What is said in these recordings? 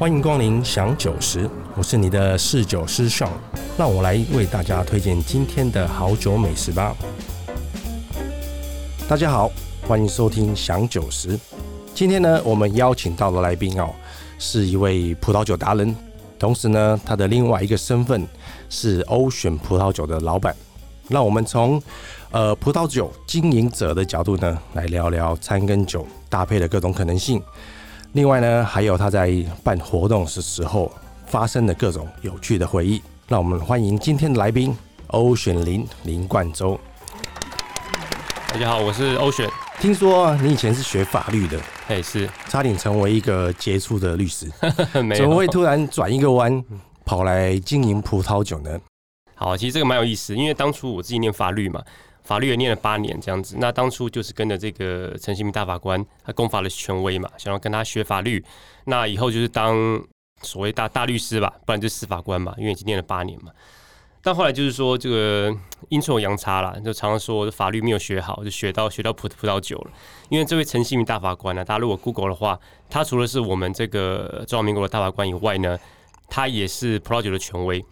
欢迎光临享酒时，我是你的侍酒师尚让我来为大家推荐今天的好酒美食吧。大家好，欢迎收听享酒时。今天呢，我们邀请到的来宾哦，是一位葡萄酒达人，同时呢，他的另外一个身份是欧选葡萄酒的老板。让我们从呃葡萄酒经营者的角度呢，来聊聊餐跟酒搭配的各种可能性。另外呢，还有他在办活动的时候发生的各种有趣的回忆。让我们欢迎今天的来宾欧选林林冠洲。大家好，我是欧选。听说你以前是学法律的，哎，是差点成为一个杰出的律师，怎么会突然转一个弯跑来经营葡萄酒呢？好，其实这个蛮有意思，因为当初我自己念法律嘛。法律也念了八年这样子，那当初就是跟着这个陈新民大法官，他公法的权威嘛，想要跟他学法律，那以后就是当所谓大大律师吧，不然就司法官嘛，因为已经念了八年嘛。但后来就是说这个 阴错阳差啦，就常常说法律没有学好，就学到学到葡葡萄酒了。因为这位陈新民大法官呢，大家如果 Google 的话，他除了是我们这个中华民国的大法官以外呢，他也是葡萄酒的权威。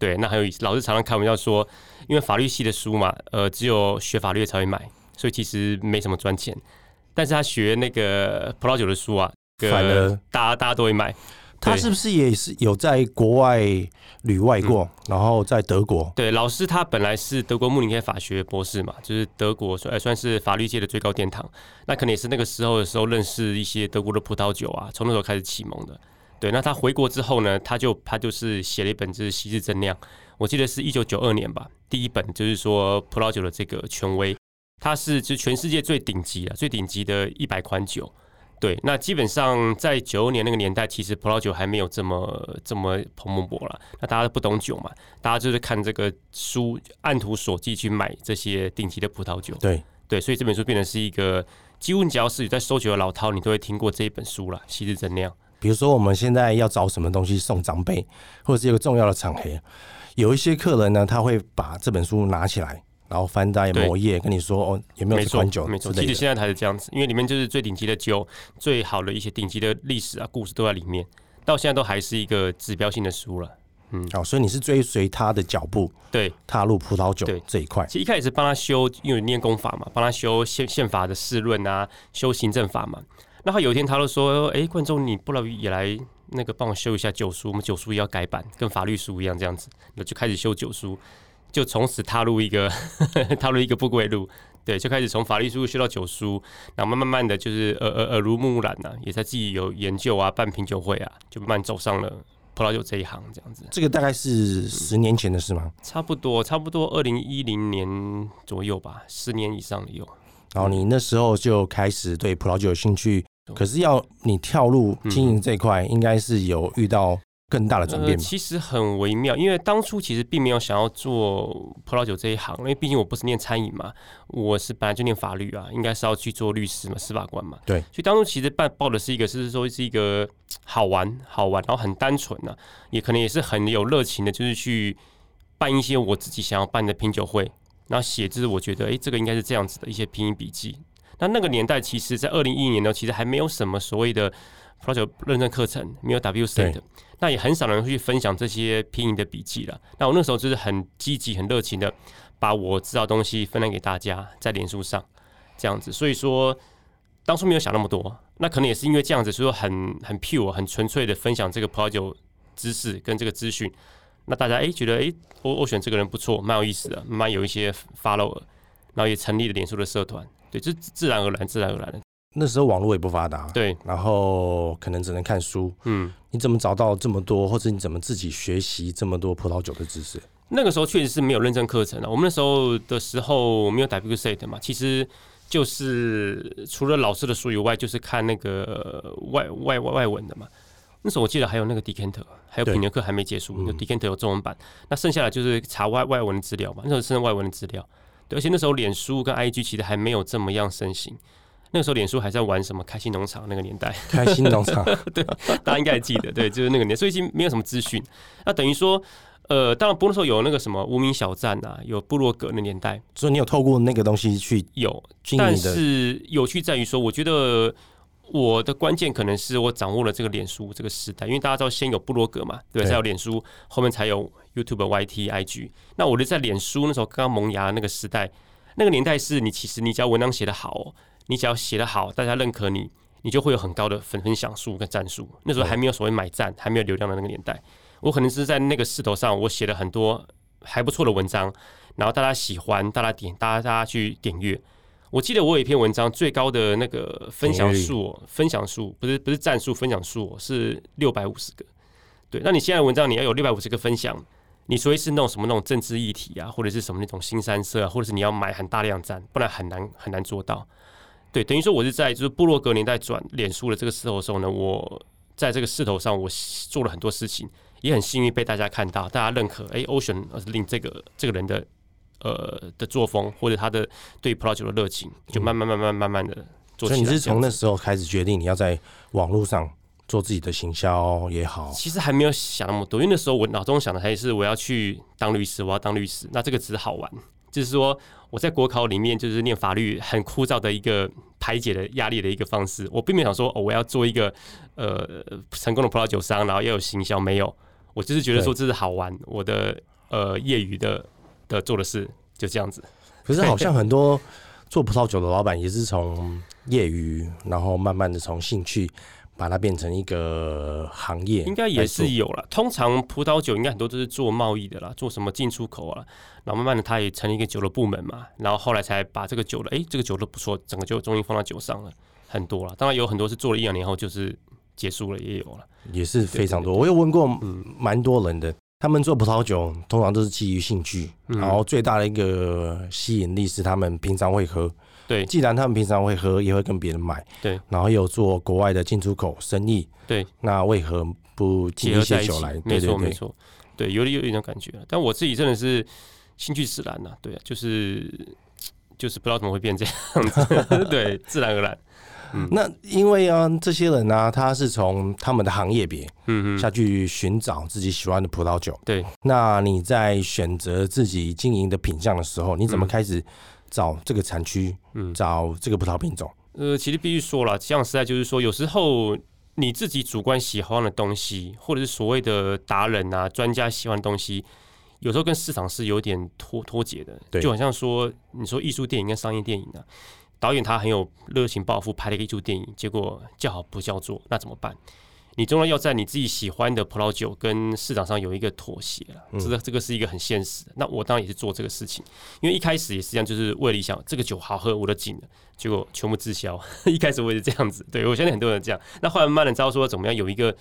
对，那还有老师常常开玩笑说，因为法律系的书嘛，呃，只有学法律才会买，所以其实没什么赚钱。但是他学那个葡萄酒的书啊，反而大家大家都会买。他是不是也是有在国外旅外过？嗯、然后在德国？对，老师他本来是德国慕尼黑法学博士嘛，就是德国算算是法律界的最高殿堂。那可能也是那个时候的时候认识一些德国的葡萄酒啊，从那时候开始启蒙的。对，那他回国之后呢，他就他就是写了一本就是《昔日增量》，我记得是一九九二年吧，第一本就是说葡萄酒的这个权威，它是就全世界最顶级的、最顶级的一百款酒。对，那基本上在九二年那个年代，其实葡萄酒还没有这么这么蓬勃了。那大家都不懂酒嘛，大家就是看这个书，按图索骥去买这些顶级的葡萄酒。对对，所以这本书变成是一个，几乎你只要是在收酒的老饕，你都会听过这一本书了，《昔日增酿》。比如说，我们现在要找什么东西送长辈，或者是一个重要的场合，有一些客人呢，他会把这本书拿起来，然后翻在某页，跟你说哦，有没有这款酒？没错，其实现在还是这样子，因为里面就是最顶级的酒，最好的一些顶级的历史啊、故事都在里面，到现在都还是一个指标性的书了。嗯，好，所以你是追随他的脚步，对，踏入葡萄酒这一块。其实一开始是帮他修，因为念功法嘛，帮他修宪宪法的释论啊，修行政法嘛。然后有一天，他就说：“哎，冠洲，你不如也来那个帮我修一下酒书，我们酒书也要改版，跟法律书一样这样子。”那就开始修酒书，就从此踏入一个 踏入一个不归路。对，就开始从法律书修到九书，然后慢慢慢的就是耳耳耳濡目染呐、啊，也在自己有研究啊，办品酒会啊，就慢慢走上了葡萄酒这一行这样子。这个大概是十年前的事吗？差不多，差不多二零一零年左右吧，十年以上的有。然后你那时候就开始对葡萄酒有兴趣。可是要你跳入经营这块，应该是有遇到更大的转变。其实很微妙，因为当初其实并没有想要做葡萄酒这一行，因为毕竟我不是念餐饮嘛，我是本来就念法律啊，应该是要去做律师嘛，司法官嘛。对，所以当初其实办报的是一个，是说是一个好玩好玩，然后很单纯啊，也可能也是很有热情的，就是去办一些我自己想要办的品酒会，然后写字，我觉得哎、欸，这个应该是这样子的一些拼音笔记。那那个年代，其实，在二零一一年呢，其实还没有什么所谓的葡萄酒认证课程，没有 WSET，那也很少人会去分享这些拼音的笔记了。那我那时候就是很积极、很热情的，把我知道的东西分享给大家，在脸书上这样子。所以说，当初没有想那么多，那可能也是因为这样子，所以说很很 pure、很纯粹的分享这个葡萄酒知识跟这个资讯。那大家哎、欸、觉得哎，我我选这个人不错，蛮有意思的，蛮有一些 follower，然后也成立了脸书的社团。对，就自然而然，自然而然的。那时候网络也不发达，对，然后可能只能看书。嗯，你怎么找到这么多，或者你怎么自己学习这么多葡萄酒的知识？那个时候确实是没有认证课程的。我们那时候的时候没有 WSET 嘛，其实就是除了老师的书以外，就是看那个外外外外文的嘛。那时候我记得还有那个 Decanter，还有品牛课还没结束，那 Decanter 有中文版。那剩下的就是查外外文的资料嘛，那时候是外文的资料。而且那时候脸书跟 IG 其实还没有这么样盛行，那个时候脸书还在玩什么开心农场那个年代，开心农场，对，大家应该还记得，对，就是那个年代，所以已经没有什么资讯。那等于说，呃，当然不那时候有那个什么无名小站啊，有部落格那年代，所以你有透过那个东西去有，但是有趣在于说，我觉得我的关键可能是我掌握了这个脸书这个时代，因为大家知道先有部落格嘛，对，才有脸书，后面才有 YouTube、YT、IG。那我就在脸书那时候刚刚萌芽那个时代，那个年代是你其实你只要文章写得好，哦，你只要写得好，大家认可你，你就会有很高的分分享数跟赞数。那时候还没有所谓买赞，还没有流量的那个年代，我可能是在那个势头上，我写了很多还不错的文章，然后大家喜欢，大家点，大家大家去点阅。我记得我有一篇文章，最高的那个分享数，分享数不是不是赞数，分享数是六百五十个。对，那你现在文章你要有六百五十个分享，你除非是那种什么那种政治议题啊，或者是什么那种新三色啊，或者是你要买很大量赞，不然很难很难做到。对，等于说我是在就是布洛格年代转脸书的这个时候的时候呢，我在这个势头上我做了很多事情，也很幸运被大家看到，大家认可。哎，Ocean 令这个这个人的。呃的作风，或者他的对葡萄酒的热情，就慢慢慢慢慢慢的做起来。所以你是从那时候开始决定你要在网络上做自己的行销也好？其实还没有想那么多，因为那时候我脑中想的还是我要去当律师，我要当律师。那这个只是好玩，就是说我在国考里面就是念法律很枯燥的一个排解的压力的一个方式。我并没有想说哦，我要做一个呃成功的葡萄酒商，然后要有行销，没有。我就是觉得说这是好玩，我的呃业余的。的做的事就这样子，可是好像很多做葡萄酒的老板也是从业余，然后慢慢的从兴趣把它变成一个行业，应该也是有了。通常葡萄酒应该很多都是做贸易的啦，做什么进出口啊，然后慢慢的它也成立一个酒的部门嘛，然后后来才把这个酒的，哎、欸，这个酒都不错，整个就终于放到酒上了，很多了。当然有很多是做了一两年后就是结束了，也有了，也是非常多。我有问过蛮多人的。他们做葡萄酒通常都是基于兴趣，嗯，然后最大的一个吸引力是他们平常会喝。对，既然他们平常会喝，也会跟别人买。对，然后有做国外的进出口生意。对，那为何不进一些酒来？没错，没错。对，有点有一种感觉。但我自己真的是兴趣使然呐，对，就是就是不知道怎么会变这样子，对，自然而然。嗯、那因为啊，这些人呢、啊，他是从他们的行业别，嗯嗯，下去寻找自己喜欢的葡萄酒。对，那你在选择自己经营的品相的时候，你怎么开始找这个产区，嗯，找这个葡萄品种？呃，其实必须说了，这样实在就是说，有时候你自己主观喜欢的东西，或者是所谓的达人啊、专家喜欢的东西，有时候跟市场是有点脱脱节的。对，就好像说，你说艺术电影跟商业电影啊。导演他很有热情抱负，拍了一个艺术电影，结果叫好不叫座，那怎么办？你终然要在你自己喜欢的葡萄酒跟市场上有一个妥协了，这个这个是一个很现实的。那我当然也是做这个事情，因为一开始也是这样，就是为了理想，这个酒好喝，我都进了，结果全部滞销。一开始我也是这样子，对，我相信很多人这样。那后来慢慢的知道说怎么样有一个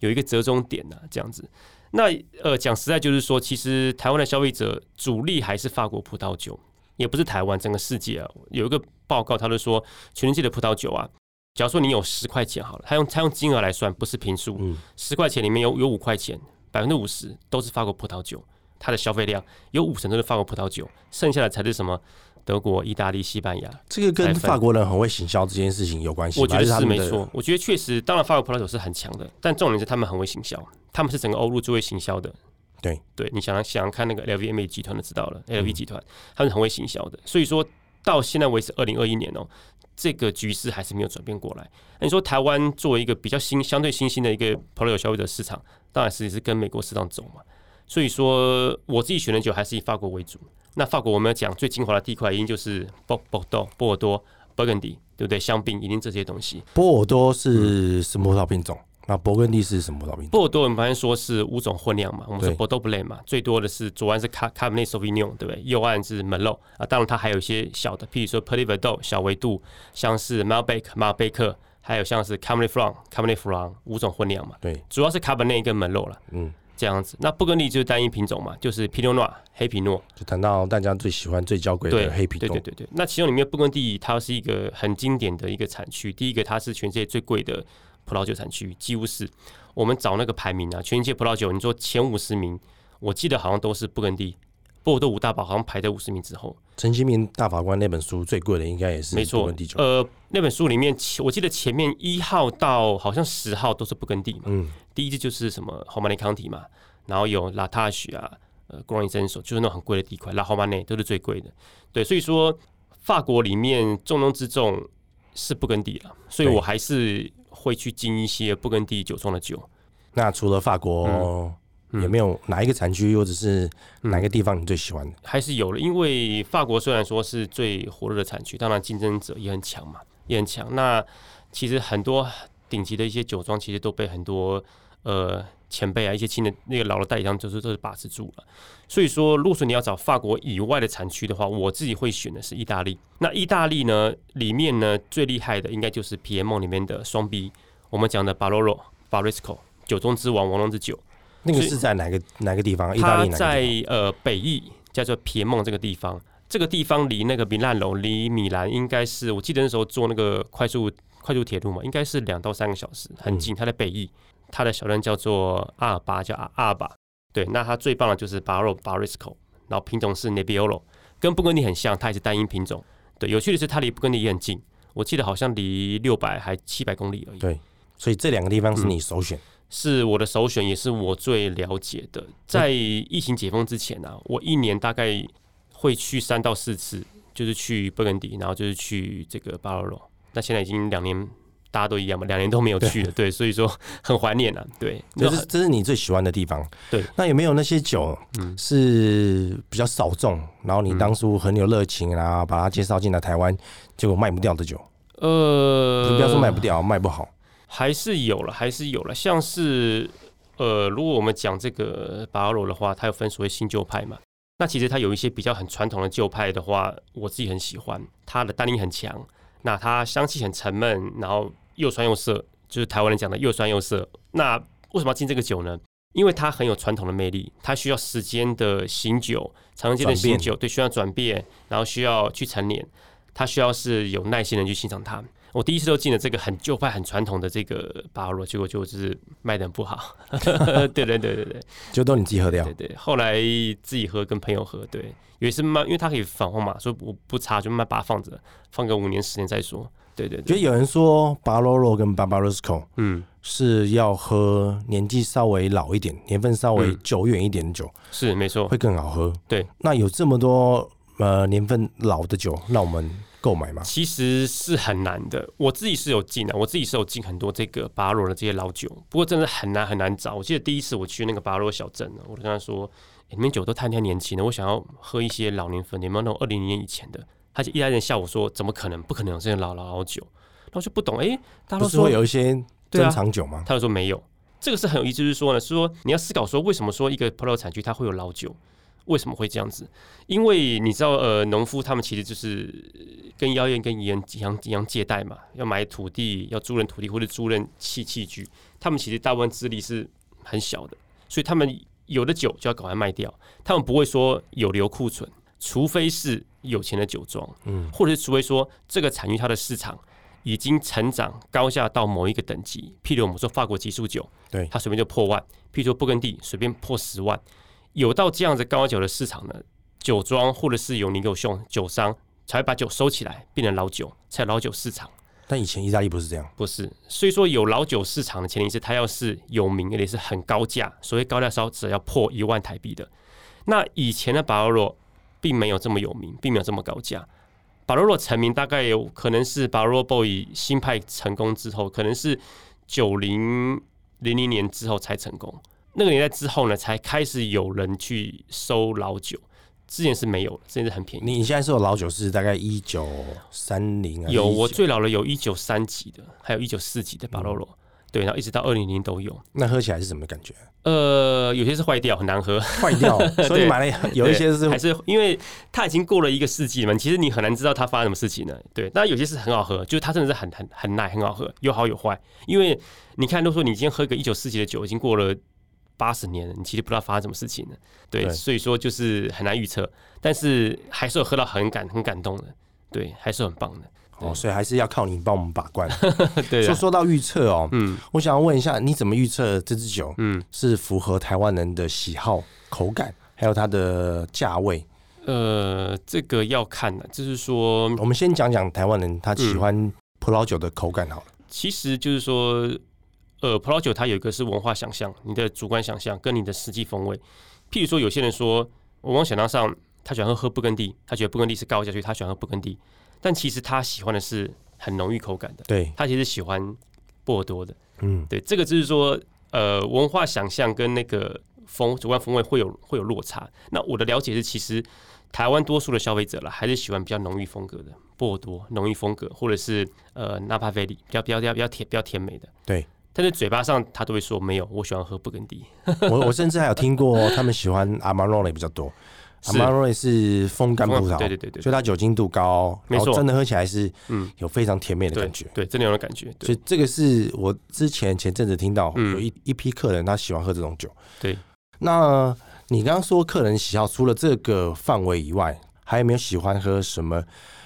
有一个折中点呢、啊？这样子。那呃讲实在就是说，其实台湾的消费者主力还是法国葡萄酒。也不是台湾，整个世界啊，有一个报告，他就说，全世界的葡萄酒啊，假如说你有十块钱好了，他用他用金额来算，不是平数，十块钱里面有有五块钱，百分之五十都是法国葡萄酒，它的消费量有五成都是法国葡萄酒，剩下的才是什么德国、意大利、西班牙。这个跟法国人很会行销这件事情有关系？我觉得是没错，我觉得确实，当然法国葡萄酒是很强的，但重点是他们很会行销，他们是整个欧陆最会行销的。对对，你想想看那个 LVMH 集团的知道了，LV 集团他们很会行销的，所以说到现在为止，二零二一年哦，这个局势还是没有转变过来。那你说台湾作为一个比较新、相对新兴的一个葡萄酒消费者市场，当然是是跟美国市场走嘛。所以说我自己选的酒还是以法国为主。那法国我们要讲最精华的地块，一定就是波波多、波尔多、勃艮第，对不对？香槟一定这些东西。波尔多是什么葡萄品种？那勃艮第是什么葡萄品种？波尔多我们发现说是五种混酿嘛，我们说波多布雷嘛，最多的是左岸是卡卡本内苏维浓，对不对？右岸是门洛啊，当然它还有一些小的，譬如说 Petit Verdot 小维度，像是 Malbec 马尔贝克，还有像是 Cabernet Franc Cabernet Franc 五种混酿嘛，对，主要是 c a b e n e t 跟门洛了，嗯，这样子。那勃艮第就是单一品种嘛，就是 Pinot Noir 黑皮诺，就谈到大家最喜欢最娇贵的黑皮诺，对对对对。那其中里面勃艮第它是一个很经典的一个产区，第一个它是全世界最贵的葡萄酒产区，几乎是。我们找那个排名啊，全世界葡萄酒，你说前五十名，我记得好像都是勃艮第，波尔多五大堡好像排在五十名之后。陈其明大法官那本书最贵的应该也是勃艮第酒。呃，那本书里面，我记得前面一号到好像十号都是勃艮第嘛。嗯。第一支就是什么豪马内康体嘛，然后有拉塔许啊，呃，光影侦手就是那种很贵的地块，拉豪马内都是最贵的。对，所以说法国里面重中之重。是布根地了，所以我还是会去进一些不跟第一酒庄的酒。那除了法国，嗯、有没有哪一个产区或者是哪个地方你最喜欢的？还是有了，因为法国虽然说是最火热的产区，当然竞争者也很强嘛，也很强。那其实很多顶级的一些酒庄，其实都被很多呃前辈啊、一些新的那个老的代理商，就是都是把持住了。所以说，如果说你要找法国以外的产区的话，我自己会选的是意大利。那意大利呢，里面呢最厉害的应该就是皮埃蒙里面的双 B，我们讲的巴罗洛、巴瑞斯科，酒中之王、王中之酒。那个是在哪个哪个地方？意大利？在呃北翼，叫做皮埃蒙这个地方。这个地方离那个米兰楼，离米兰应该是我记得那时候坐那个快速快速铁路嘛，应该是两到三个小时，很近。它在北意，它的小镇叫做阿尔巴，叫阿阿尔巴。对，那它最棒的就是巴罗 Barisco，然后品种是 Nebbiolo，跟布根地很像，它也是单一品种。对，有趣的是它离布根地也很近，我记得好像离六百还七百公里而已。对，所以这两个地方是你首选，嗯，是我的首选，也是我最了解的。在疫情解封之前呢，啊，我一年大概会去三到四次，就是去布根地，然后就是去这个巴罗罗。那现在已经两年。大家都一样嘛，两年都没有去了，对，对，所以说很怀念啊，对，这是这是你最喜欢的地方，对。那有没有那些酒是比较少众，然后你当初很有热情啊，把它介绍进来台湾，结果卖不掉的酒？呃，你不要说卖不掉，卖不好，还是有了，还是有了。像是呃，如果我们讲这个巴罗的话，它有分所谓新旧派嘛，那其实它有一些比较很传统的旧派的话，我自己很喜欢，它的单宁很强，那它香气很沉闷，然后。又酸又涩，就是台湾人讲的又酸又涩。那为什么要进这个酒呢？因为它很有传统的魅力，它需要时间的醒酒，长时间的醒酒，对，需要转变，然后需要去陈年，它需要是有耐心的人去欣赏它。我第一次都进了这个很旧派、很传统的这个巴罗，结果就是卖的很不好。对对对对对，就都你自己喝掉。对，对对，后来自己喝，跟朋友喝，对，也是卖，因为它可以返烘嘛，所以我不差，就慢慢把它放着，放个五年、十年再说。对对，对，觉得有人说巴罗洛跟巴巴罗斯科，嗯，是要喝年纪稍微老一点、年份稍微久远一点的酒，是没错，会更好喝。对，那有这么多呃年份老的酒，让我们购买吗？其实是很难的。我自己是有进的，我自己是有进很多这个巴罗的这些老酒，不过真的很难很难找。我记得第一次我去那个巴罗小镇，我就跟他说：“你们酒都太太年轻了，我想要喝一些老年份，你们那种二零零年以前的。”他就一来人笑我说：“怎么可能？不可能有这些老老老酒。”然后就不懂，哎、欸，大家都说有一些珍藏酒吗？他就说没有，这个是很有意思，就是说呢，是说你要思考说，为什么说一个葡萄产区它会有老酒？为什么会这样子？因为你知道，呃，农夫他们其实就是跟妖艳跟乙人一样一样借贷嘛，要买土地，要租人土地或者租人器器具，他们其实大部分资历是很小的，所以他们有的酒就要赶快卖掉，他们不会说有留库存。除非是有钱的酒庄，嗯，或者是除非说这个产区它的市场已经成长高价到某一个等级，譬如我们说法国级数酒，对，它随便就破万；譬如说布根地随便破十万，有到这样子高酒的市场呢，酒庄或者是有你有兄酒商才会把酒收起来，变成老酒，才有老酒市场。但以前意大利不是这样，不是，所以说有老酒市场的前提是它要是有名，而且是很高价，所谓高价烧只要破一万台币的。那以前的巴罗洛。并没有这么有名，并没有这么高价。巴罗洛成名大概有可能是巴罗洛 boy 新派成功之后，可能是九零零零年之后才成功。那个年代之后呢，才开始有人去收老酒，之前是没有，之前是很便宜。你现在收的老酒是大概一九三零啊？有，我最老的有一九三级的，还有一九四级的巴罗洛。对，然后一直到二零零都有。那喝起来是什么感觉？呃，有些是坏掉，很难喝。坏掉，所以买了有一些是还是因为它已经过了一个世纪嘛，其实你很难知道它发生什么事情呢。对，那有些是很好喝，就是它真的是很很很耐，很好喝，有好有坏。因为你看，都说你今天喝个一九四几的酒，已经过了八十年了，你其实不知道发生什么事情呢。对，对所以说就是很难预测，但是还是有喝到很感很感动的，对，还是很棒的。哦，所以还是要靠你帮我们把关。对啦，说说到预测哦，嗯，我想要问一下，你怎么预测这支酒，嗯，是符合台湾人的喜好、口感，还有它的价位？呃，这个要看的，就是说，我们先讲讲台湾人他喜欢葡萄酒的口感好了。其实就是说，呃，葡萄酒它有一个是文化想象，你的主观想象跟你的实际风味。譬如说，有些人说，我往想当上，他喜欢喝喝布根地，他觉得布根地是高价，所以他喜欢喝布根地。但其实他喜欢的是很浓郁口感的。对，他其实喜欢波尔多的。嗯，对，这个就是说，呃，文化想象跟那个风主观风味会有会有落差。那我的了解是，其实台湾多数的消费者了，还是喜欢比较浓郁风格的波尔多浓郁风格，或者是呃纳帕菲里比较比较比较比较甜比较甜美的。对，但是嘴巴上他都会说没有，我喜欢喝布根地。我我甚至还有听过他们喜欢阿玛罗雷比较多。阿玛罗雷是风干葡萄，对对对对，所以它酒精度高，没错，真的喝起来是嗯有非常甜美的感觉，对，真的有种感觉。所以这个是我之前前阵子听到有一一批客人他喜欢喝这种酒。对，那你刚刚说客人喜好，除了这个范围以外，还有没有喜欢喝什么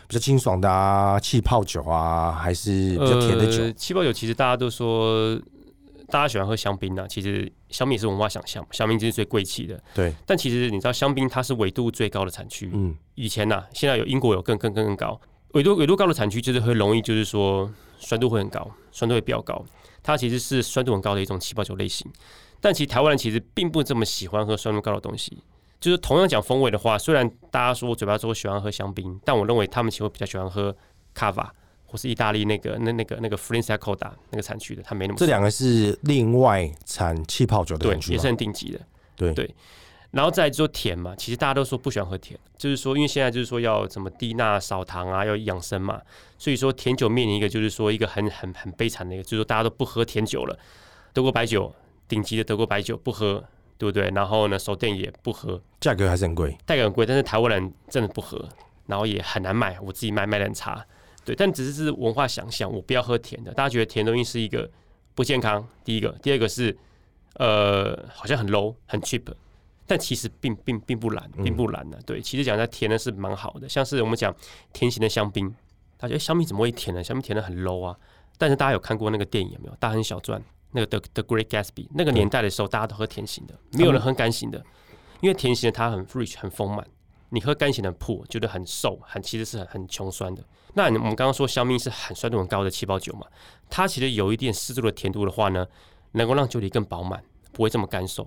比较清爽的啊？气泡酒啊，还是比较甜的酒？气泡酒其实大家都说。大家喜欢喝香槟啊，其实香槟也是文化想象，香槟就是最贵气的。对，但其实你知道香槟它是纬度最高的产区。嗯，以前呐、啊，现在有英国有更更更更高纬度，纬度高的产区就是会容易就是说酸度会很高，酸度会比较高。它其实是酸度很高的一种气泡酒类型。但其实台湾人其实并不这么喜欢喝酸度高的东西。就是同样讲风味的话，虽然大家说我嘴巴说喜欢喝香槟，但我认为他们其实会比较喜欢喝卡瓦。或是意大利那个那那个那个 Franciacorta 那个产区的，它没那么。这两个是另外产气泡酒的产区，对，也是很顶级的。对对，然后再做甜嘛，其实大家都说不喜欢喝甜，就是说因为现在就是说要什么低钠少糖啊，要养生嘛，所以说甜酒面临一个就是说一个很很很悲惨的一个，就是说大家都不喝甜酒了。德国白酒，顶级的德国白酒不喝，对不对？然后呢，手店也不喝，价格还是很贵，价格很贵，但是台湾人真的不喝，然后也很难买，我自己卖卖的很差。对，但只是是文化想象，我不要喝甜的。大家觉得甜的东西是一个不健康。第一个，第二个是呃，好像很 low、很 cheap，但其实并并并不难，并不难的。对，其实讲它甜的是蛮好的，像是我们讲甜型的香槟，大家觉得香槟怎么会甜呢？香槟甜的很 low 啊。但是大家有看过那个电影有没有？大亨小传那个 The The Great Gatsby 那个年代的时候，大家都喝甜型的，没有人喝干型的，因为甜型的它很 rich 很丰满。你喝干型的铺，觉得很瘦，很其实是很很穷酸的。那我们刚刚说香槟是很酸度很高的气泡酒嘛，它其实有一点适度的甜度的话呢，能够让酒体更饱满，不会这么干瘦。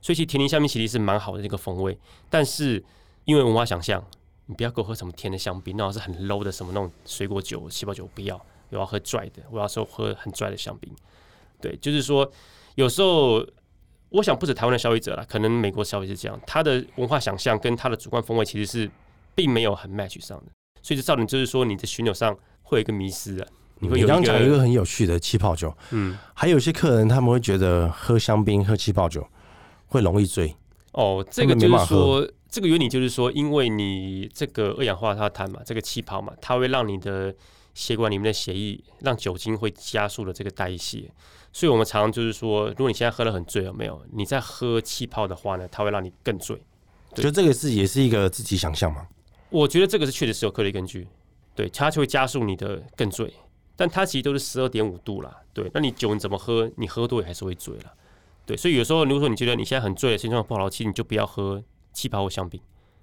所以其实甜柠香槟其实是蛮好的这个风味。但是因为文化想象，你不要给我喝什么甜的香槟，那种是很 low 的什么那种水果酒、气泡酒，不要。我要喝 dry 的，我要说喝很 dry 的香槟。对，就是说有时候。我想不止台湾的消费者啦，可能美国消费者这样，他的文化想象跟他的主观风味其实是并没有很 match 上的，所以这造成就是说你的寻友上会有一个迷失啊。你会有刚讲一个很有趣的气泡酒，嗯，还有些客人他们会觉得喝香槟、喝气泡酒会容易醉。哦，这个就是说，这个原理就是说，因为你这个二氧化碳嘛，这个气泡嘛，它会让你的血管里面的血液让酒精会加速了这个代谢。所以，我们常常就是说，如果你现在喝得很醉，有没有？你在喝气泡的话呢，它会让你更醉。就这个是也是一个自己想象吗？我觉得这个是确实是有科学根据。对，它就会加速你的更醉，但它其实都是十二点五度啦。对，那你酒你怎么喝？你喝多也还是会醉了。对，所以有时候如果说你觉得你现在很醉，心脏不好，其实你就不要喝气泡或香槟。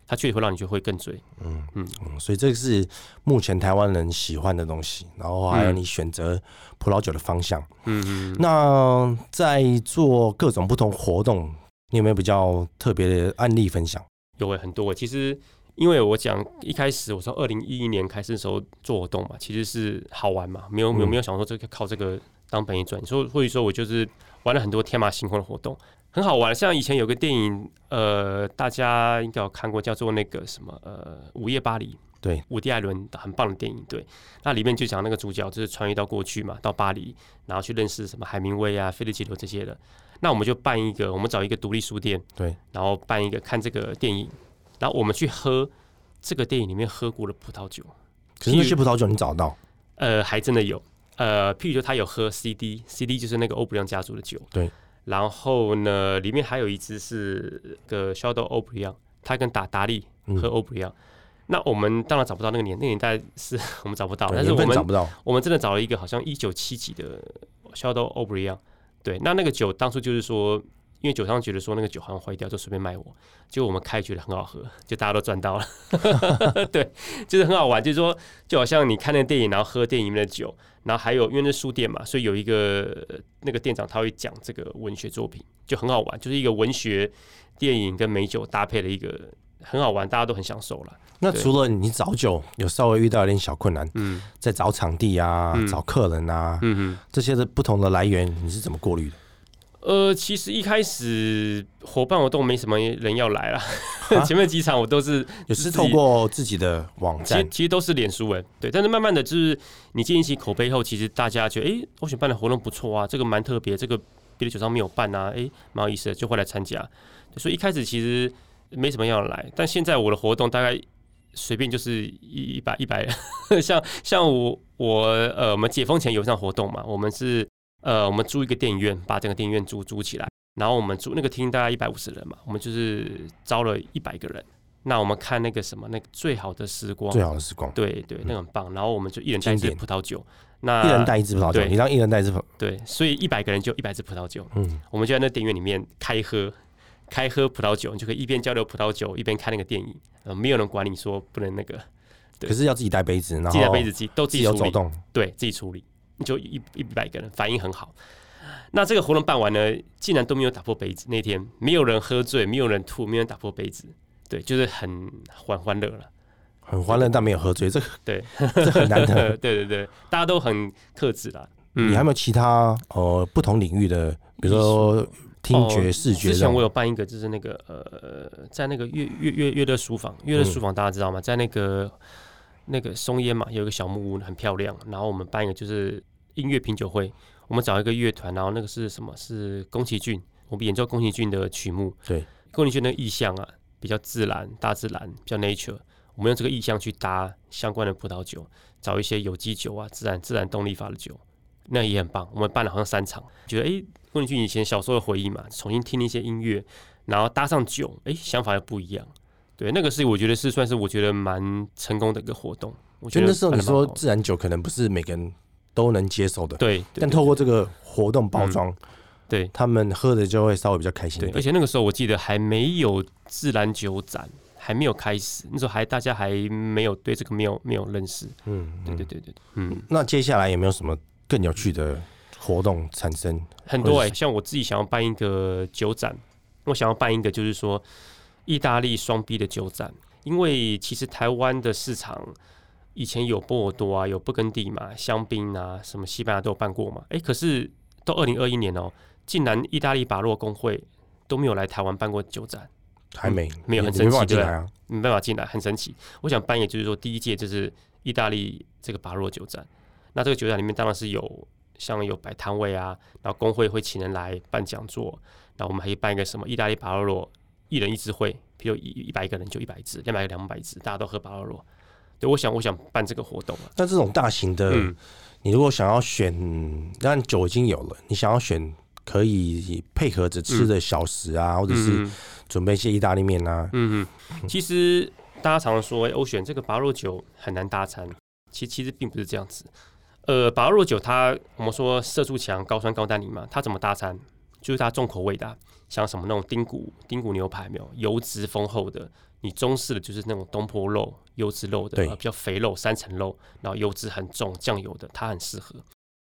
它确实会让你觉得会更醉，嗯嗯嗯，所以这个是目前台湾人喜欢的东西，然后还有你选择葡萄酒的方向，嗯嗯。那在做各种不同活动，你有没有比较特别的案例分享？有诶，很多。其实因为我讲一开始我从二零一一年开始的时候做活动嘛，其实是好玩嘛，没有没有没有想说这个靠这个当本业赚，所以所以说我就是玩了很多天马行空的活动。很好玩，像以前有个电影，呃，大家应该有看过，叫做那个什么，呃，《午夜巴黎》。对，伍迪·艾伦很棒的电影。对，那里面就讲那个主角就是穿越到过去嘛，到巴黎，然后去认识什么海明威啊、菲利杰罗这些的。那我们就办一个，我们找一个独立书店，对，然后办一个看这个电影，然后我们去喝这个电影里面喝过的葡萄酒。可是那些葡萄酒你找到？呃，还真的有。呃，譬如说他有喝 CD，CD 就是那个欧布良家族的酒。对。然后呢，里面还有一支是个 Shadow 欧布里昂，他跟达达利喝欧布里昂。那我们当然找不到那个年，那个年代是 我们找不到，但是我们找不到，我们真的找了一个好像一九七几的萧道欧布里昂。对，那那个酒当初就是说。因为酒商觉得说那个酒好像坏掉，就随便卖我。结果我们开觉得很好喝，就大家都赚到了。对，就是很好玩。就是说，就好像你看那个电影，然后喝电影里面的酒，然后还有因为那书店嘛，所以有一个那个店长他会讲这个文学作品，就很好玩。就是一个文学电影跟美酒搭配的一个很好玩，大家都很享受了。那除了你找酒有稍微遇到一点小困难，嗯，在找场地啊、嗯找客人啊。这些的不同的来源，你是怎么过滤的？呃，其实一开始伙伴活动没什么人要来了，啊 前面几场我都是也是透过自己的网站其实，其实都是脸书哎，对，但是慢慢的就是你建立起口碑后，其实大家觉得，哎、欸，欧选办的活动不错啊，这个蛮特别，这个别的酒商没有办啊，哎、欸，蛮有意思的，就会来参加。所以一开始其实没什么要来，但现在我的活动大概随便就是一一百一百 人，像像我我呃，我们解封前有一场活动嘛，我们是。呃，我们租一个电影院，把整个电影院租租起来，然后我们租那个厅大概一百五十人嘛，我们就是招了一百个人。那我们看那个什么，那个最好的时光，最好的时光，对对，那个很棒。然后我们就一人带一支葡萄酒，那一人带一支葡萄酒，你让一人带一支，对，所以一百个人就一百支葡萄酒。嗯，我们就在那电影院里面开喝，开喝葡萄酒，你就可以一边交流葡萄酒，一边看那个电影。呃，没有人管你说不能那个，可是要自己带杯子，然后自己带杯子，自己都自己有走动，对自己处理。就一一百个人反应很好，那这个活动办完呢，竟然都没有打破杯子。那天没有人喝醉，没有人吐，没有人打破杯子，对，就是很欢欢乐了，很欢乐，但没有喝醉，这个对，这很难得。对对对，大家都很克制啦。嗯，你还有没有其他呃不同领域的，比如说听觉、哦、视觉？之前我有办一个，就是那个呃，在那个乐乐乐乐乐书房，乐乐书房大家知道吗？在那个。那个松烟嘛，有一个小木屋，很漂亮。然后我们办一个就是音乐品酒会，我们找一个乐团，然后那个是什么？是宫崎骏，我们演奏宫崎骏的曲目。对，宫崎骏那个意象啊，比较自然，大自然，比较 nature。我们用这个意象去搭相关的葡萄酒，找一些有机酒啊，自然自然动力法的酒，那也很棒。我们办了好像三场，觉得诶，宫崎骏以前小时候的回忆嘛，重新听一些音乐，然后搭上酒，诶，想法又不一样。对，那个是我觉得是算是我觉得蛮成功的一个活动。我觉得那时候你说自然酒可能不是每个人都能接受的，对。但透过这个活动包装，嗯，对，他们喝的就会稍微比较开心。对，而且那个时候我记得还没有自然酒展，还没有开始，那时候还大家还没有对这个没有没有认识。嗯，对对对对，嗯。那接下来有没有什么更有趣的活动产生？很多哎，欸，像我自己想要办一个酒展，我想要办一个就是说。意大利双 B 的酒展，因为其实台湾的市场以前有波尔多啊，有勃艮第嘛，香槟啊，什么西班牙都有办过嘛。哎、欸，可是到二零二一年哦、喔，竟然意大利巴洛工会都没有来台湾办过酒展，还没、嗯、没有，很神奇对啊，没办法进来，很神奇。我想办，也就是说第一届就是意大利这个巴洛酒展，那这个酒展里面当然是有像有摆摊位啊，然后工会会请人来办讲座，然后我们还可以办一个什么意大利巴洛。一人一支会，比如一一百个人就一百支，两百个两百支，大家都喝巴洛洛。对，我想我想办这个活动啊。那这种大型的，嗯、你如果想要选，当然酒已经有了，你想要选可以配合着吃的小食啊，嗯、或者是准备一些意大利面啊。嗯嗯。其实大家常常说，欧选这个巴洛酒很难搭餐，其实其实并不是这样子。呃，巴洛酒它我们说色素强、高酸高单宁嘛，它怎么搭餐？就是它重口味的、啊。像什么那种丁骨丁骨牛排没有油脂丰厚的，你中式的就是那种东坡肉油脂肉的，比较肥肉三层肉，然后油脂很重酱油的，它很适合。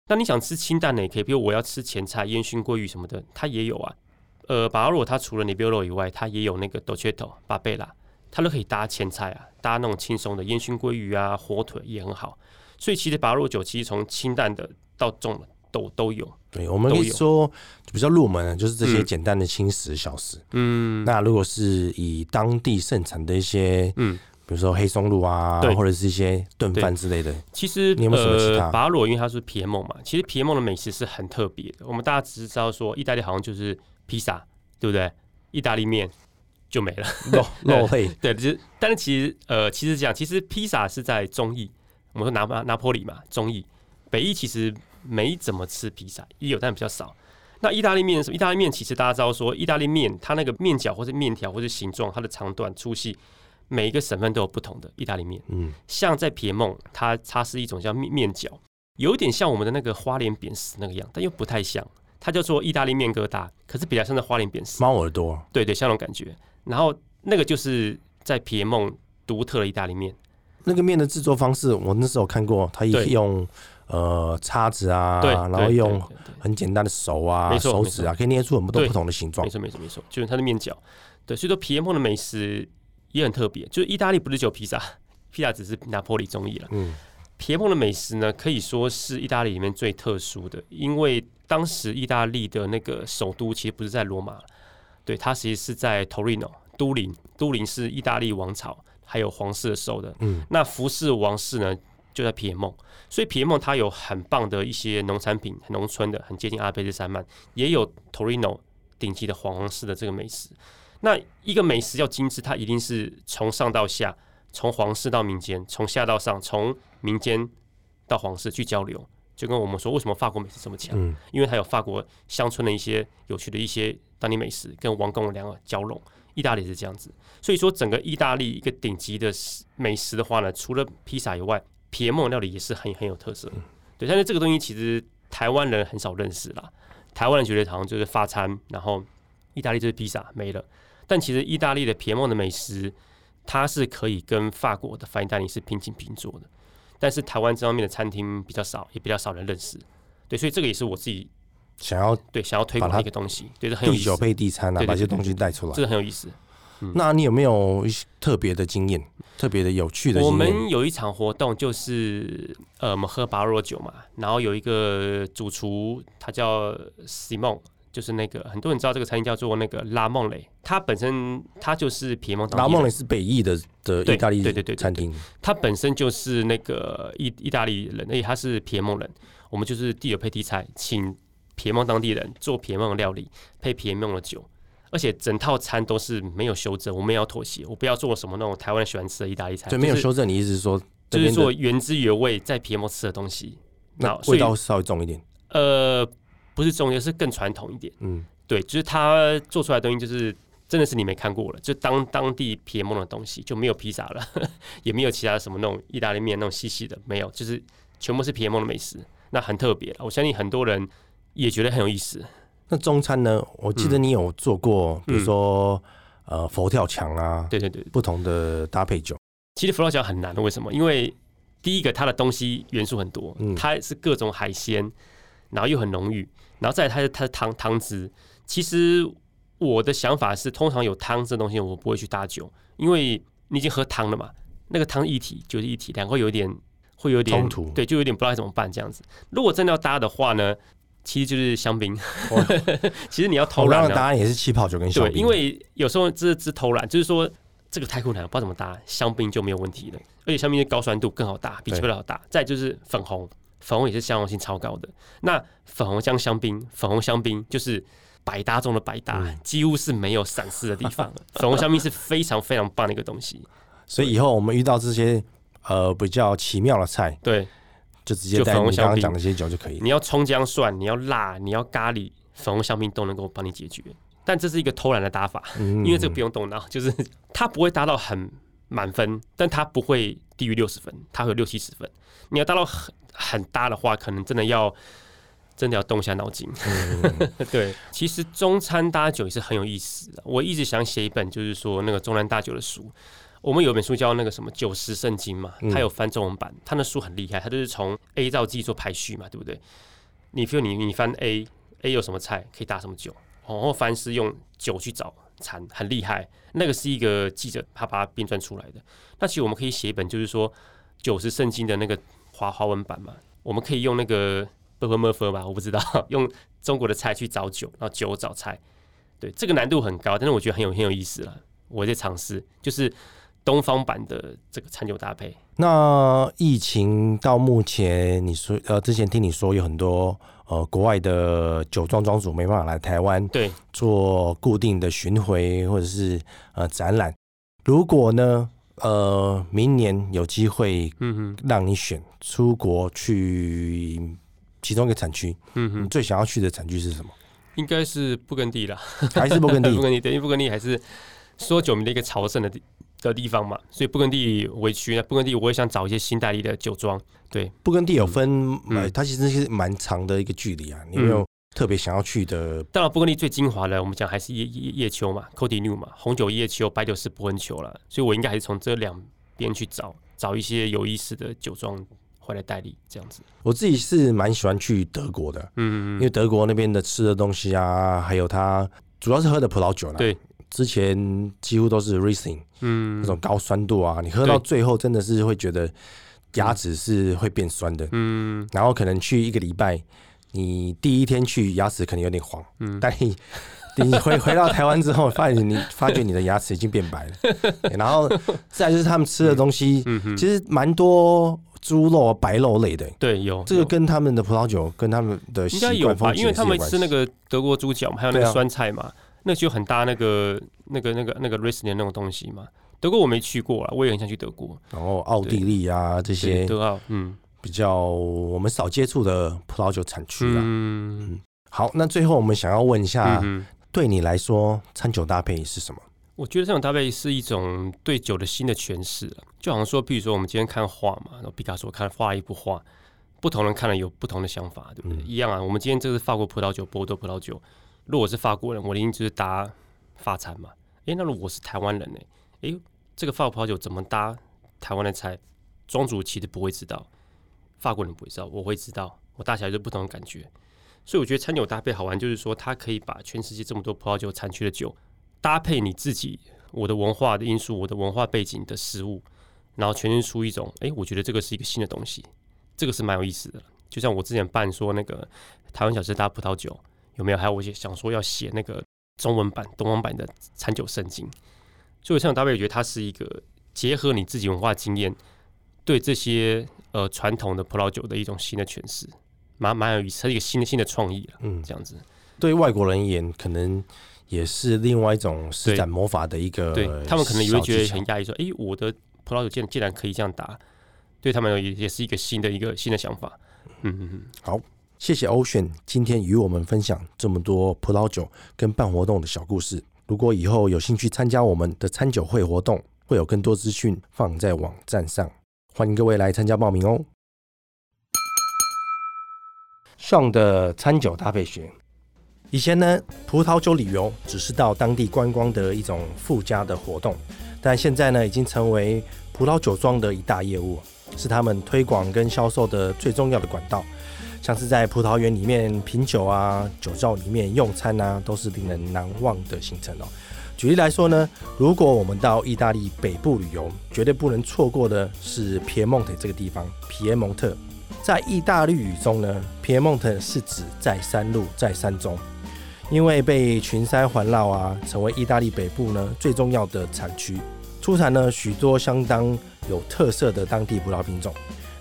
那你想吃清淡的也可以，比如我要吃前菜烟熏鲑鱼什么的，它也有啊。呃，巴洛它除了尼比欧肉以外，它也有那个 Dolcetto 巴贝拉，它都可以搭前菜啊，搭那种轻松的烟熏鲑鱼啊，火腿也很好。所以其实巴洛酒其实从清淡的到重的。都都有，对，我们可以说比较入门的，就是这些简单的轻食小食。嗯，那如果是以当地盛产的一些，嗯，比如说黑松露啊，或者是一些炖饭之类的，其实你有没有什么其他？巴罗因为它是皮埃蒙嘛，其实皮埃蒙的美食是很特别的。我们大家只是知道说，意大利好像就是披萨，对不对？意大利面就没了，肉 肉类。对，就是，但是其实呃，其实这样，其实披萨是在中意，我们说拿拿拿坡里嘛，中意，北意其实。没怎么吃披萨，也有但比较少。那意大利面是意大利面，其实大家知道说，意大利面它那个面角或者面条或者形状，它的长短粗细，每一个省份都有不同的意大利面。嗯，像在皮蒙，它它是一种叫面面角，有点像我们的那个花莲扁食那个样，但又不太像。它叫做意大利面疙瘩，可是比较像在花莲扁食。猫耳朵，对对，像那种感觉。然后那个就是在皮蒙独特的意大利面。那个面的制作方式，我那时候看过，它也用。呃，叉子啊，然后用很简单的手啊、手指啊，可以捏出很多不同的形状。没错，没错，没错，就是它的面角。对，所以说皮耶蒙的美食也很特别，就是意大利不是只有披萨，披萨只是拿破里中意了。嗯，皮耶蒙的美食呢，可以说是意大利里面最特殊的，因为当时意大利的那个首都其实不是在罗马，对，它其实是在 Torino 都灵，都灵是意大利王朝还有皇室的收的。嗯，那服饰王室呢就在皮耶蒙，所以皮耶蒙它有很棒的一些农产品，很农村的，很接近阿尔卑斯山脉，也有 Torino 顶级的皇室的这个美食。那一个美食要精致，它一定是从上到下，从皇室到民间，从下到上，从民间到皇室去交流。就跟我们说，为什么法国美食这么强？嗯，因为它有法国乡村的一些有趣的一些当地美食，跟王宫两个交融。意大利是这样子，所以说整个意大利一个顶级的美食的话呢，除了披萨以外，皮埃蒙料理也是很很有特色。对，但是这个东西其实台湾人很少认识啦。台湾人觉得好像就是法餐，然后意大利就是披萨没了。但其实意大利的皮埃蒙的美食，它是可以跟法国的法意大利是平起平坐的。但是台湾这方面的餐厅比较少，也比较少人认识。对，所以这个也是我自己想要对想要推广的一个东西，对，这很有意思。地久配地餐啊，把这些东西带出来，这个很有意思。嗯、那你有没有一些特别的经验，特别的有趣的？我们有一场活动，就是呃，我们喝巴洛酒嘛，然后有一个主厨，他叫 Simon。就是那个很多人知道这个餐厅叫做那个拉梦雷，他本身他就是皮埃蒙。拉梦雷是北意的的意大利对对对餐厅，他本身就是那个意意大利人，而且他是皮埃蒙人。我们就是地有配地菜，请皮埃蒙当地人做皮埃蒙的料理，配皮埃蒙的酒，而且整套餐都是没有修正，我们也要妥协，我不要做什么那种台湾人喜欢吃的意大利菜。对，没有修正，你意思是说就是做原汁原味在 PMO 吃的东西，那味道稍微重一点。呃。不是中间，是更传统一点。嗯，对，就是他做出来的东西，就是真的是你没看过了，就当当地 PM 的东西，就没有披萨了，也没有其他什么那种意大利面那种细细的，没有，就是全部是 PM 的美食，那很特别。我相信很多人也觉得很有意思。那中餐呢？我记得你有做过，嗯、比如说、嗯、呃佛跳墙啊，对对对，不同的搭配酒。其实佛跳墙很难的，为什么？因为第一个它的东西元素很多，嗯、它是各种海鲜。然后又很浓郁，然后再来它的它的汤汤汁。其实我的想法是，通常有汤这东西，我不会去搭酒，因为你已经喝汤了嘛。那个汤一体就是一体，两个有一点会有点冲突，对，就有点不知道怎么办这样子。如果真的要搭的话呢，其实就是香槟。哇 其实你要偷懒，答案也是气泡酒跟香槟。对，因为有时候这是偷懒，就是说这个太困难了，不知道怎么搭，香槟就没有问题了。而且香槟的高酸度更好搭，比气泡好搭。再就是粉红。粉红也是相容性超高的。那粉红酱香槟，粉红香槟就是百搭中的百搭，嗯、几乎是没有闪失的地方。粉红香槟是非常非常棒的一个东西。所以以后我们遇到这些呃比较奇妙的菜，对，就直接带你刚刚讲些酒就可以。你要葱姜蒜，你要辣，你要咖喱，粉红香槟都能够帮你解决。但这是一个偷懒的打法，嗯、因为这个不用动脑，就是 它不会搭到很满分，但它不会低于六十分，它会有六七十分。你要搭到很。很搭的话，可能真的要真的要动一下脑筋。嗯、对，其实中餐搭酒也是很有意思的。我一直想写一本，就是说那个中南大酒的书。我们有本书叫那个什么《九十圣经》嘛，它有翻中文版，它那书很厉害，它就是从 A 到 G 做排序嘛，对不对？你比如你你翻 A，A 有什么菜可以搭什么酒，然后翻是用酒去找餐，很厉害。那个是一个记者他把它编撰出来的。那其实我们可以写一本，就是说《九十圣经》的那个华华文版嘛，我们可以用那个 b u f f e 吧，我不知道，用中国的菜去找酒，然后酒找菜。对，这个难度很高，但是我觉得很有很有意思了。我在尝试，就是。东方版的这个餐酒搭配。那疫情到目前，你说呃，之前听你说有很多呃国外的酒庄庄主没办法来台湾，对，做固定的巡回或者是呃展览，如果呢？呃，明年有机会，嗯哼，让你选出国去其中一个产区，嗯哼，你最想要去的产区是什么？应该是布根地啦，还是布根地？布根地，对，因为布根地还是说酒名的一个朝圣的地的地方嘛，所以布根地委屈。那布根地我也想找一些新代理的酒庄。对，布根地有分，呃，它其实是蛮长的一个距离啊，你有没有？特别想要去的，当然，布根地最精华的，我们讲还是叶叶叶秋嘛，Côte d'Ivoire 嘛，红酒叶秋，白酒是波恩丘了，所以我应该还是从这两边去找找一些有意思的酒庄回来代理，这样子。我自己是蛮喜欢去德国的，嗯，因为德国那边的吃的东西啊，还有它主要是喝的葡萄酒啦，对，之前几乎都是 Riesling，嗯，那种高酸度啊，你喝到最后真的是会觉得牙齿是会变酸的，嗯，然后可能去一个礼拜，你第一天去牙齿可能有点黄，嗯，但你你回回到台湾之后，发现你发觉你的牙齿已经变白了，然后再就是他们吃的东西，其实蛮多。猪肉、白肉类的，对，有这个跟他们的葡萄酒跟他们的习惯风情有关系，因为他们吃那个德国猪脚，还有那个酸菜嘛，啊、那就很搭那个那个那个那个 Riesling 那种东西嘛。德国我没去过啊，我也很想去德国。然后奥地利啊这些，德奥，嗯，比较我们少接触的葡萄酒产区啊。嗯，好，那最后我们想要问一下，嗯、对你来说，餐酒搭配是什么？我觉得这种搭配是一种对酒的新的诠释，就好像说，比如说我们今天看画嘛，然后毕卡索看画一幅画，不同人看了有不同的想法，对不对？嗯、一样啊。我们今天这是法国葡萄酒，波尔多葡萄酒。如果是法国人，我一定就是搭法餐嘛。诶，那如果我是台湾人呢？诶，这个法国葡萄酒怎么搭台湾的菜？庄主其实不会知道，法国人不会知道，我会知道，我搭起来就不同的感觉。所以我觉得餐酒搭配好玩，就是说它可以把全世界这么多葡萄酒产区的酒。搭配你自己，我的文化的因素，我的文化背景的食物，然后诠释出一种，哎、欸，我觉得这个是一个新的东西，这个是蛮有意思的。就像我之前办说那个台湾小吃搭葡萄酒，有没有？还有我想说要写那个中文版、东方版的餐酒圣经。所以像搭配，我觉得它是一个结合你自己文化经验，对这些呃传统的葡萄酒的一种新的诠释，蛮蛮有意思，它是一个新的新的创意。嗯，这样子，对外国人而言，可能。也是另外一种施展魔法的一个，对他们可能也会觉得很压抑，说：“哎、欸，我的葡萄酒竟竟然可以这样打，对他们也也是一个新的一个新的想法。”嗯嗯嗯，好，谢谢 Ocean 今天与我们分享这么多葡萄酒跟办活动的小故事。如果以后有兴趣参加我们的餐酒会活动，会有更多资讯放在网站上，欢迎各位来参加报名哦。Sean 的餐酒搭配学。以前呢，葡萄酒旅游只是到当地观光的一种附加的活动，但现在呢，已经成为葡萄酒庄的一大业务，是他们推广跟销售的最重要的管道。像是在葡萄园里面品酒啊，酒窖里面用餐啊，都是令人难忘的行程哦。举例来说呢，如果我们到意大利北部旅游，绝对不能错过的是皮埃蒙特这个地方。皮埃蒙特在意大利语中呢，皮埃蒙特是指在山路，在山中。因为被群山环绕啊，成为意大利北部呢最重要的产区，出产了许多相当有特色的当地葡萄品种。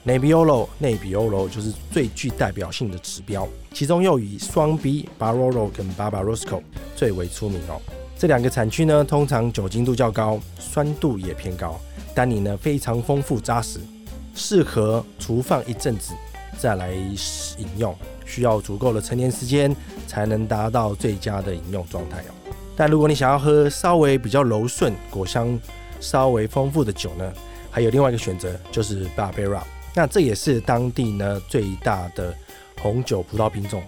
Nebbiolo 内比欧罗就是最具代表性的指标，其中又以双 B Barolo 跟 Barbaresco 最为出名哦。这两个产区呢，通常酒精度较高，酸度也偏高，单宁呢非常丰富扎实，适合储放一阵子再来饮用。需要足够的陈年时间才能达到最佳的饮用状态哦。但如果你想要喝稍微比较柔顺、果香稍微丰富的酒呢，还有另外一个选择就是 Barbera。那这也是当地呢最大的红酒葡萄品种。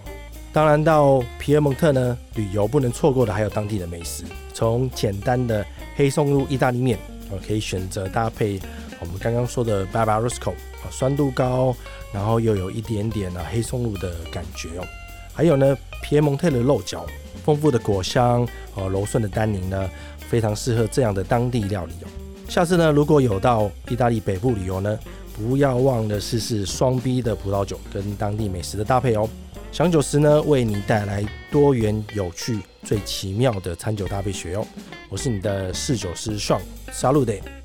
当然到皮埃蒙特呢旅游不能错过的还有当地的美食，从简单的黑松露意大利面，我可以选择搭配我们刚刚说的 Barbaresco，酸度高。然后又有一点点的黑松露的感觉哦，还有呢，皮埃蒙特的肉饺，丰富的果香和柔顺的单宁呢，非常适合这样的当地料理哦。下次呢，如果有到意大利北部旅游呢，不要忘了试试双 B 的葡萄酒跟当地美食的搭配哦。享酒师呢，为你带来多元、有趣、最奇妙的餐酒搭配学哦。我是你的侍酒师 Sean，Salute。